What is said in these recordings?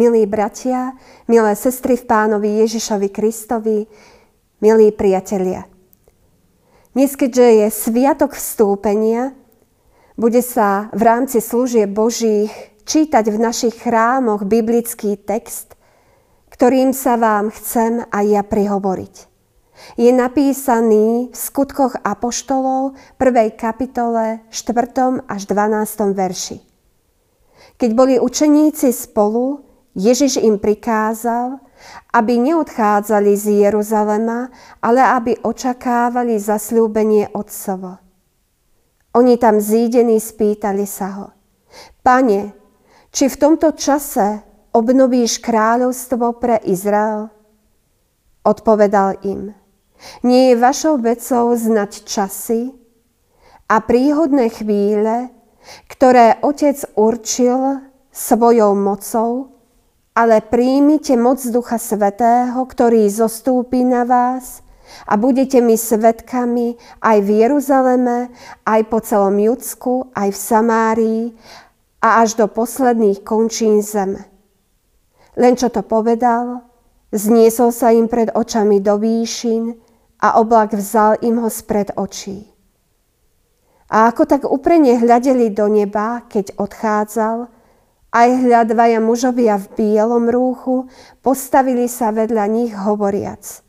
Milí bratia, milé sestry v pánovi Ježišovi Kristovi, milí priatelia. Dnes, keďže je Sviatok vstúpenia, bude sa v rámci služieb Božích čítať v našich chrámoch biblický text, ktorým sa vám chcem aj ja prihovoriť. Je napísaný v skutkoch Apoštolov 1. kapitole 4. až 12. verši. Keď boli učeníci spolu, Ježiš im prikázal, aby neodchádzali z Jeruzalema, ale aby očakávali zasľúbenie Otcovo. Oni tam zídení spýtali sa ho, Pane, či v tomto čase obnovíš kráľovstvo pre Izrael? Odpovedal im, nie je vašou vecou znať časy a príhodné chvíle, ktoré Otec určil svojou mocou, ale príjmite moc Ducha Svetého, ktorý zostúpi na vás a budete mi svetkami aj v Jeruzaleme, aj po celom Judsku, aj v Samárii a až do posledných končín zeme. Len čo to povedal, zniesol sa im pred očami do výšin a oblak vzal im ho spred očí. A ako tak uprene hľadeli do neba, keď odchádzal, aj hľa mužovia v bielom rúchu postavili sa vedľa nich hovoriac.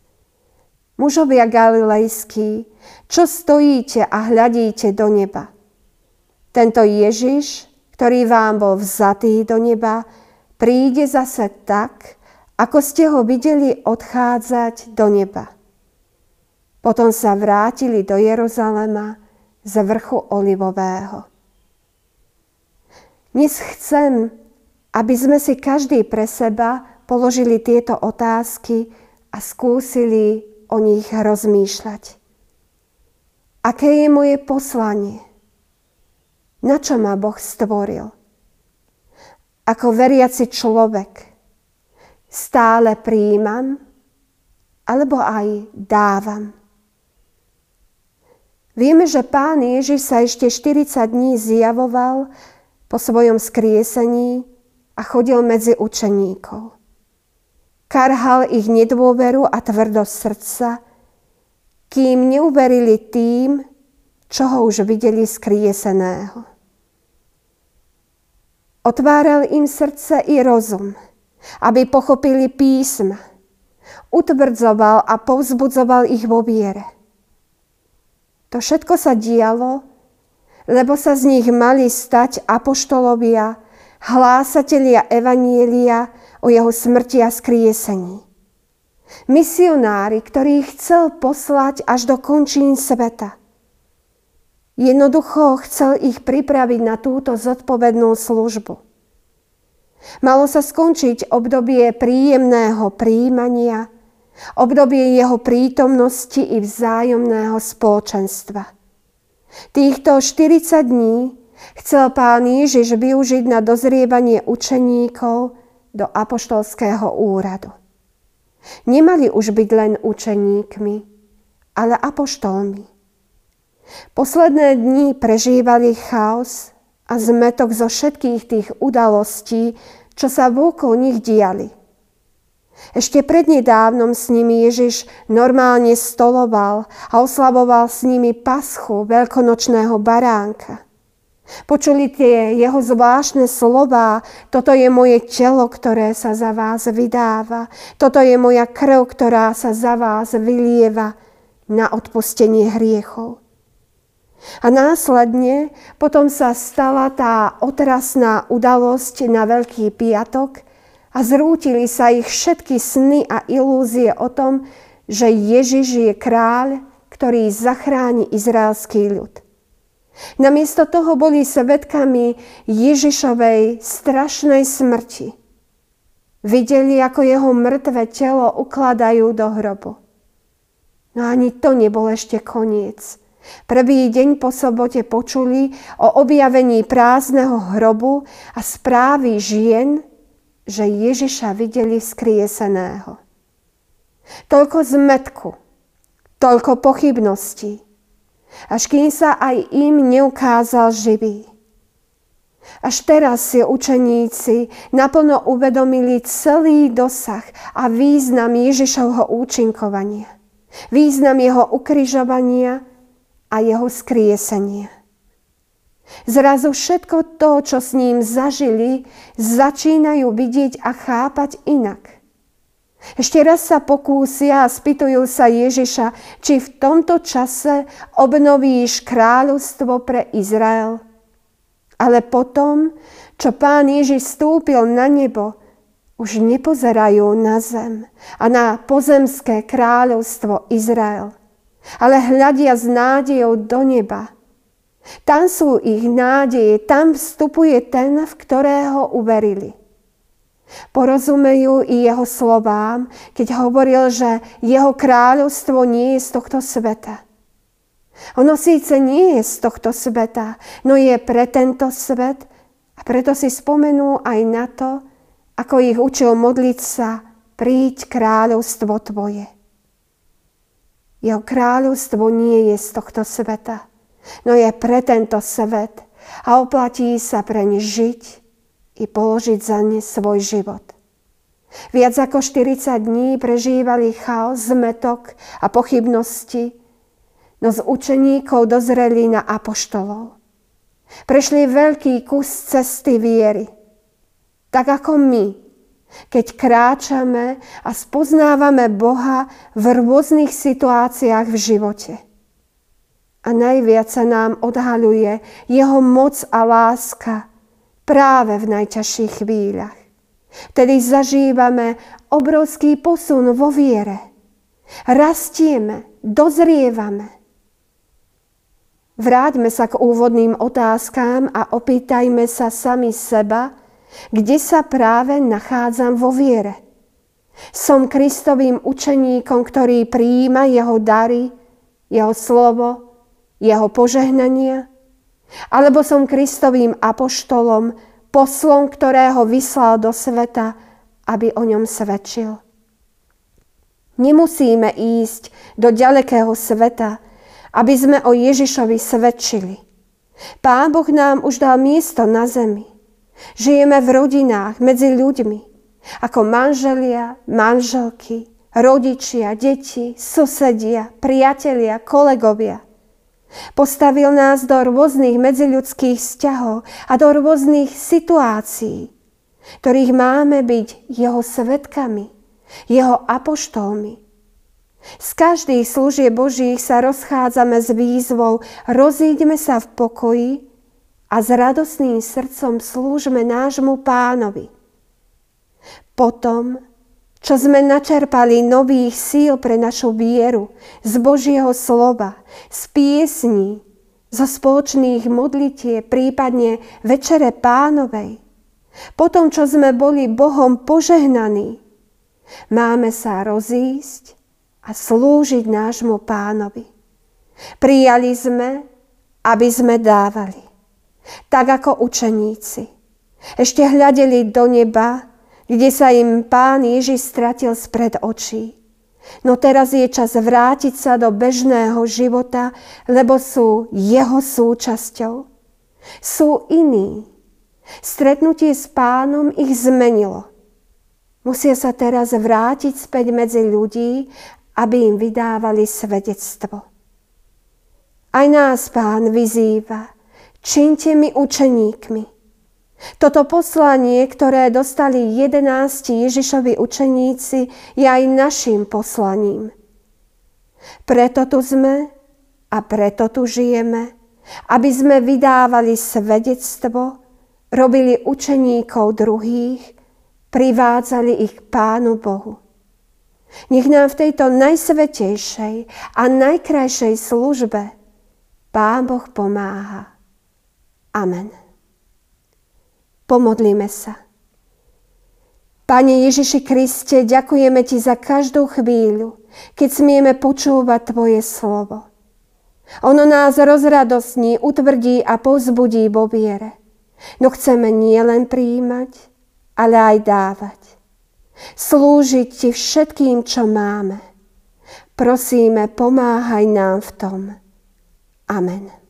Mužovia galilejskí, čo stojíte a hľadíte do neba? Tento Ježiš, ktorý vám bol vzatý do neba, príde zase tak, ako ste ho videli odchádzať do neba. Potom sa vrátili do Jeruzalema z vrchu Olivového. Dnes chcem, aby sme si každý pre seba položili tieto otázky a skúsili o nich rozmýšľať. Aké je moje poslanie? Na čo ma Boh stvoril? Ako veriaci človek stále príjmam alebo aj dávam? Vieme, že pán Ježiš sa ešte 40 dní zjavoval po svojom skriesení a chodil medzi učeníkov. Karhal ich nedôveru a tvrdosť srdca, kým neuverili tým, čo ho už videli skrieseného. Otváral im srdce i rozum, aby pochopili písma. Utvrdzoval a povzbudzoval ich vo viere. To všetko sa dialo, lebo sa z nich mali stať apoštolovia, hlásatelia Evanielia o jeho smrti a skriesení. Misionári, ktorý chcel poslať až do končín sveta. Jednoducho chcel ich pripraviť na túto zodpovednú službu. Malo sa skončiť obdobie príjemného príjmania, obdobie jeho prítomnosti i vzájomného spoločenstva. Týchto 40 dní chcel pán Ježiš využiť na dozrievanie učeníkov do apoštolského úradu. Nemali už byť len učeníkmi, ale apoštolmi. Posledné dni prežívali chaos a zmetok zo všetkých tých udalostí, čo sa vôkol nich diali – ešte prednedávnom s nimi Ježiš normálne stoloval a oslavoval s nimi paschu veľkonočného baránka. Počuli tie jeho zvláštne slová, toto je moje telo, ktoré sa za vás vydáva, toto je moja krv, ktorá sa za vás vylieva na odpustenie hriechov. A následne potom sa stala tá otrasná udalosť na Veľký piatok, a zrútili sa ich všetky sny a ilúzie o tom, že Ježiš je kráľ, ktorý zachráni izraelský ľud. Namiesto toho boli svetkami Ježišovej strašnej smrti. Videli, ako jeho mŕtve telo ukladajú do hrobu. No ani to nebol ešte koniec. Prvý deň po sobote počuli o objavení prázdneho hrobu a správy žien, že Ježiša videli skrieseného. Toľko zmetku, toľko pochybností, až kým sa aj im neukázal živý. Až teraz si učeníci naplno uvedomili celý dosah a význam Ježišovho účinkovania. Význam jeho ukrižovania a jeho skriesenia. Zrazu všetko to, čo s ním zažili, začínajú vidieť a chápať inak. Ešte raz sa pokúsia a spýtujú sa Ježiša, či v tomto čase obnovíš kráľovstvo pre Izrael. Ale potom, čo pán Ježiš stúpil na nebo, už nepozerajú na zem a na pozemské kráľovstvo Izrael, ale hľadia s nádejou do neba. Tam sú ich nádeje, tam vstupuje ten, v ktorého uverili. Porozumejú i jeho slovám, keď hovoril, že jeho kráľovstvo nie je z tohto sveta. Ono síce nie je z tohto sveta, no je pre tento svet a preto si spomenú aj na to, ako ich učil modliť sa, príď kráľovstvo tvoje. Jeho kráľovstvo nie je z tohto sveta, no je pre tento svet a oplatí sa preň žiť i položiť za ne svoj život. Viac ako 40 dní prežívali chaos, zmetok a pochybnosti, no z učeníkov dozreli na apoštolov. Prešli veľký kus cesty viery. Tak ako my, keď kráčame a spoznávame Boha v rôznych situáciách v živote. A najviac sa nám odhaľuje Jeho moc a láska, práve v najťažších chvíľach. Tedy zažívame obrovský posun vo viere. Rastieme, dozrievame. Vráťme sa k úvodným otázkám a opýtajme sa sami seba, kde sa práve nachádzam vo viere. Som Kristovým učeníkom, ktorý prijíma jeho dary, jeho slovo, jeho požehnania – alebo som Kristovým apoštolom, poslom, ktorého vyslal do sveta, aby o ňom svedčil. Nemusíme ísť do ďalekého sveta, aby sme o Ježišovi svedčili. Pán Boh nám už dal miesto na zemi. Žijeme v rodinách, medzi ľuďmi, ako manželia, manželky, rodičia, deti, susedia, priatelia, kolegovia – Postavil nás do rôznych medziľudských vzťahov a do rôznych situácií, ktorých máme byť jeho svetkami, jeho apoštolmi. Z každých služieb Božích sa rozchádzame s výzvou, rozíďme sa v pokoji a s radosným srdcom slúžme nášmu pánovi. Potom čo sme načerpali nových síl pre našu vieru z Božieho slova, z piesní, zo spoločných modlitie, prípadne Večere pánovej. Potom, čo sme boli Bohom požehnaní, máme sa rozísť a slúžiť nášmu pánovi. Prijali sme, aby sme dávali. Tak ako učeníci. Ešte hľadeli do neba, kde sa im pán Ježiš stratil spred očí. No teraz je čas vrátiť sa do bežného života, lebo sú jeho súčasťou. Sú iní. Stretnutie s pánom ich zmenilo. Musia sa teraz vrátiť späť medzi ľudí, aby im vydávali svedectvo. Aj nás pán vyzýva, činte mi učeníkmi. Toto poslanie, ktoré dostali jedenácti Ježišovi učeníci, je aj našim poslaním. Preto tu sme a preto tu žijeme, aby sme vydávali svedectvo, robili učeníkov druhých, privádzali ich k Pánu Bohu. Nech nám v tejto najsvetejšej a najkrajšej službe Pán Boh pomáha. Amen. Pomodlíme sa. Pane Ježiši Kriste, ďakujeme Ti za každú chvíľu, keď smieme počúvať Tvoje slovo. Ono nás rozradosní, utvrdí a povzbudí vo viere. No chceme nielen príjmať, ale aj dávať. Slúžiť Ti všetkým, čo máme. Prosíme, pomáhaj nám v tom. Amen.